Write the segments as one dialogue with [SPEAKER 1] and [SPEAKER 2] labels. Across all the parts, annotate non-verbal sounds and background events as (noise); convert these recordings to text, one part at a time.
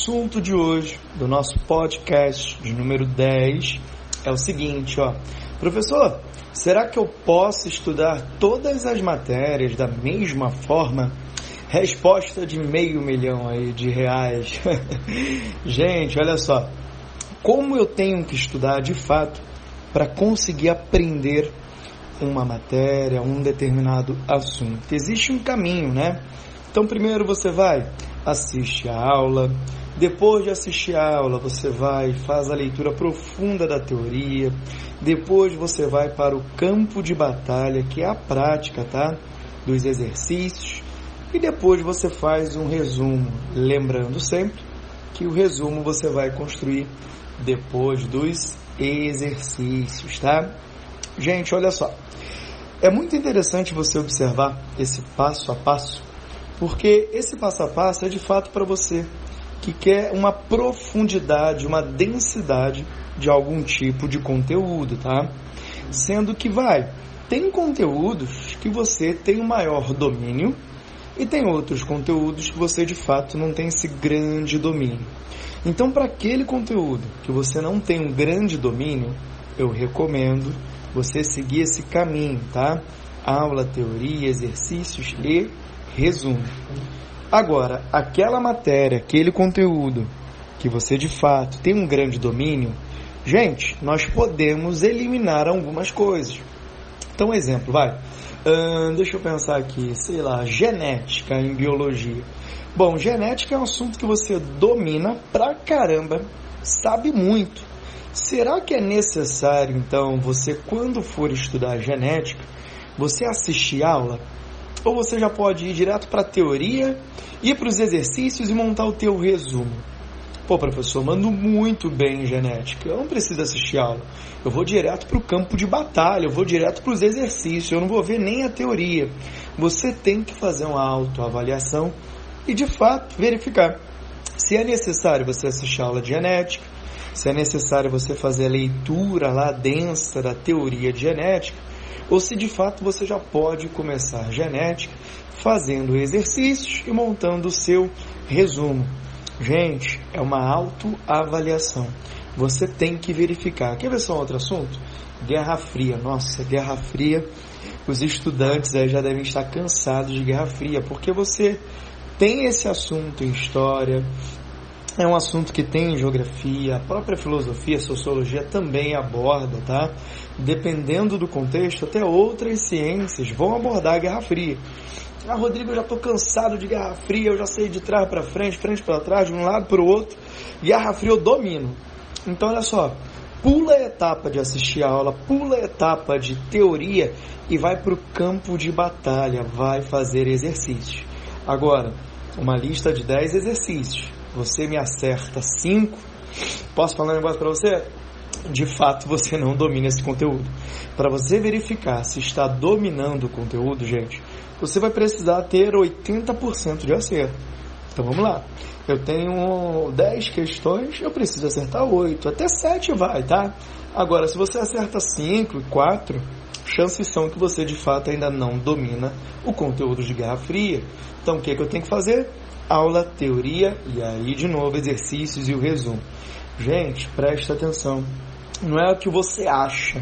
[SPEAKER 1] assunto de hoje do nosso podcast de número 10 é o seguinte, ó. Professor, será que eu posso estudar todas as matérias da mesma forma? Resposta de meio milhão aí de reais. (laughs) Gente, olha só. Como eu tenho que estudar de fato para conseguir aprender uma matéria, um determinado assunto? Existe um caminho, né? Então, primeiro você vai assiste a aula. Depois de assistir a aula, você vai faz a leitura profunda da teoria. Depois você vai para o campo de batalha, que é a prática, tá? Dos exercícios. E depois você faz um resumo, lembrando sempre que o resumo você vai construir depois dos exercícios, tá? Gente, olha só. É muito interessante você observar esse passo a passo porque esse passo a passo é de fato para você que quer uma profundidade, uma densidade de algum tipo de conteúdo, tá? Sendo que vai, tem conteúdos que você tem um maior domínio e tem outros conteúdos que você de fato não tem esse grande domínio. Então, para aquele conteúdo que você não tem um grande domínio, eu recomendo você seguir esse caminho, tá? Aula, teoria, exercícios e resumo. Agora, aquela matéria, aquele conteúdo que você de fato tem um grande domínio, gente, nós podemos eliminar algumas coisas. Então, exemplo, vai. Hum, deixa eu pensar aqui, sei lá, genética em biologia. Bom, genética é um assunto que você domina pra caramba, sabe muito. Será que é necessário, então, você, quando for estudar genética, você assistir aula? Ou você já pode ir direto para a teoria, ir para os exercícios e montar o teu resumo. Pô, professor, mando muito bem em genética. Eu não preciso assistir aula. Eu vou direto para o campo de batalha, eu vou direto para os exercícios, eu não vou ver nem a teoria. Você tem que fazer uma autoavaliação e, de fato, verificar se é necessário você assistir aula de genética, se é necessário você fazer a leitura lá densa da teoria de genética, ou se de fato você já pode começar genética fazendo exercícios e montando o seu resumo. Gente, é uma autoavaliação. Você tem que verificar. Quer ver só outro assunto? Guerra Fria. Nossa, Guerra Fria. Os estudantes aí já devem estar cansados de Guerra Fria, porque você tem esse assunto em história, é um assunto que tem em geografia, a própria filosofia, a sociologia também aborda, tá? Dependendo do contexto, até outras ciências vão abordar a Guerra Fria. Ah, Rodrigo, eu já estou cansado de Guerra Fria, eu já sei de trás para frente, frente para trás, de um lado para o outro. Guerra Fria eu domino. Então, olha só, pula a etapa de assistir a aula, pula a etapa de teoria e vai para o campo de batalha, vai fazer exercícios. Agora, uma lista de 10 exercícios você me acerta 5, posso falar um negócio para você? De fato, você não domina esse conteúdo. Para você verificar se está dominando o conteúdo, gente, você vai precisar ter 80% de acerto. Então vamos lá. Eu tenho 10 questões, eu preciso acertar 8. Até 7 vai, tá? Agora, se você acerta 5 e 4, chances são que você de fato ainda não domina o conteúdo de Guerra Fria. Então o que, é que eu tenho que fazer? aula, teoria e aí de novo exercícios e o resumo. Gente, presta atenção. Não é o que você acha.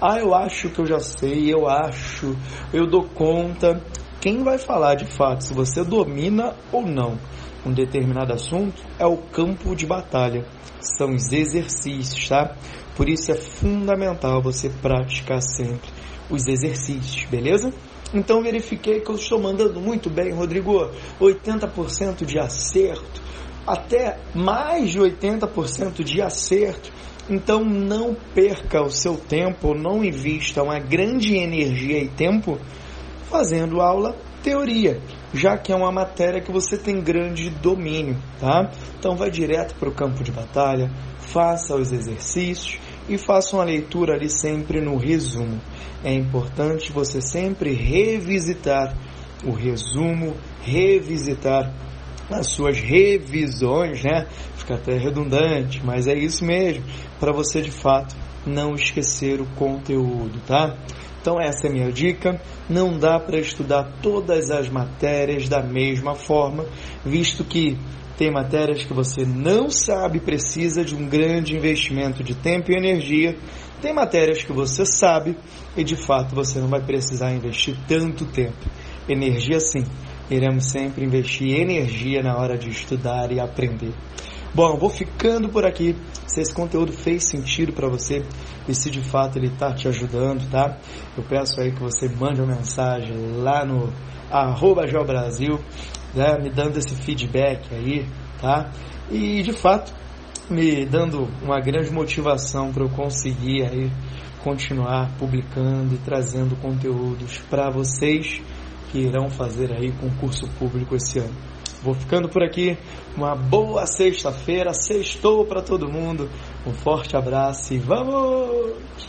[SPEAKER 1] Ah, eu acho que eu já sei, eu acho, eu dou conta. Quem vai falar de fato se você domina ou não um determinado assunto é o campo de batalha, são os exercícios, tá? Por isso é fundamental você praticar sempre os exercícios, beleza? Então verifiquei que eu estou mandando muito bem, Rodrigo. 80% de acerto, até mais de 80% de acerto. Então não perca o seu tempo, não invista uma grande energia e tempo fazendo aula teoria, já que é uma matéria que você tem grande domínio, tá? Então vai direto para o campo de batalha, faça os exercícios e faça uma leitura ali sempre no resumo é importante você sempre revisitar o resumo, revisitar as suas revisões, né? Fica até redundante, mas é isso mesmo, para você de fato não esquecer o conteúdo, tá? Então essa é a minha dica. Não dá para estudar todas as matérias da mesma forma, visto que Tem matérias que você não sabe precisa de um grande investimento de tempo e energia. Tem matérias que você sabe e de fato você não vai precisar investir tanto tempo. Energia sim. Iremos sempre investir energia na hora de estudar e aprender. Bom, vou ficando por aqui. Se esse conteúdo fez sentido para você e se de fato ele está te ajudando, tá? Eu peço aí que você mande uma mensagem lá no arroba Brasil, né? me dando esse feedback aí, tá? E de fato me dando uma grande motivação para eu conseguir aí continuar publicando e trazendo conteúdos para vocês que irão fazer aí concurso público esse ano. Vou ficando por aqui. Uma boa sexta-feira. Sextou para todo mundo. Um forte abraço e vamos!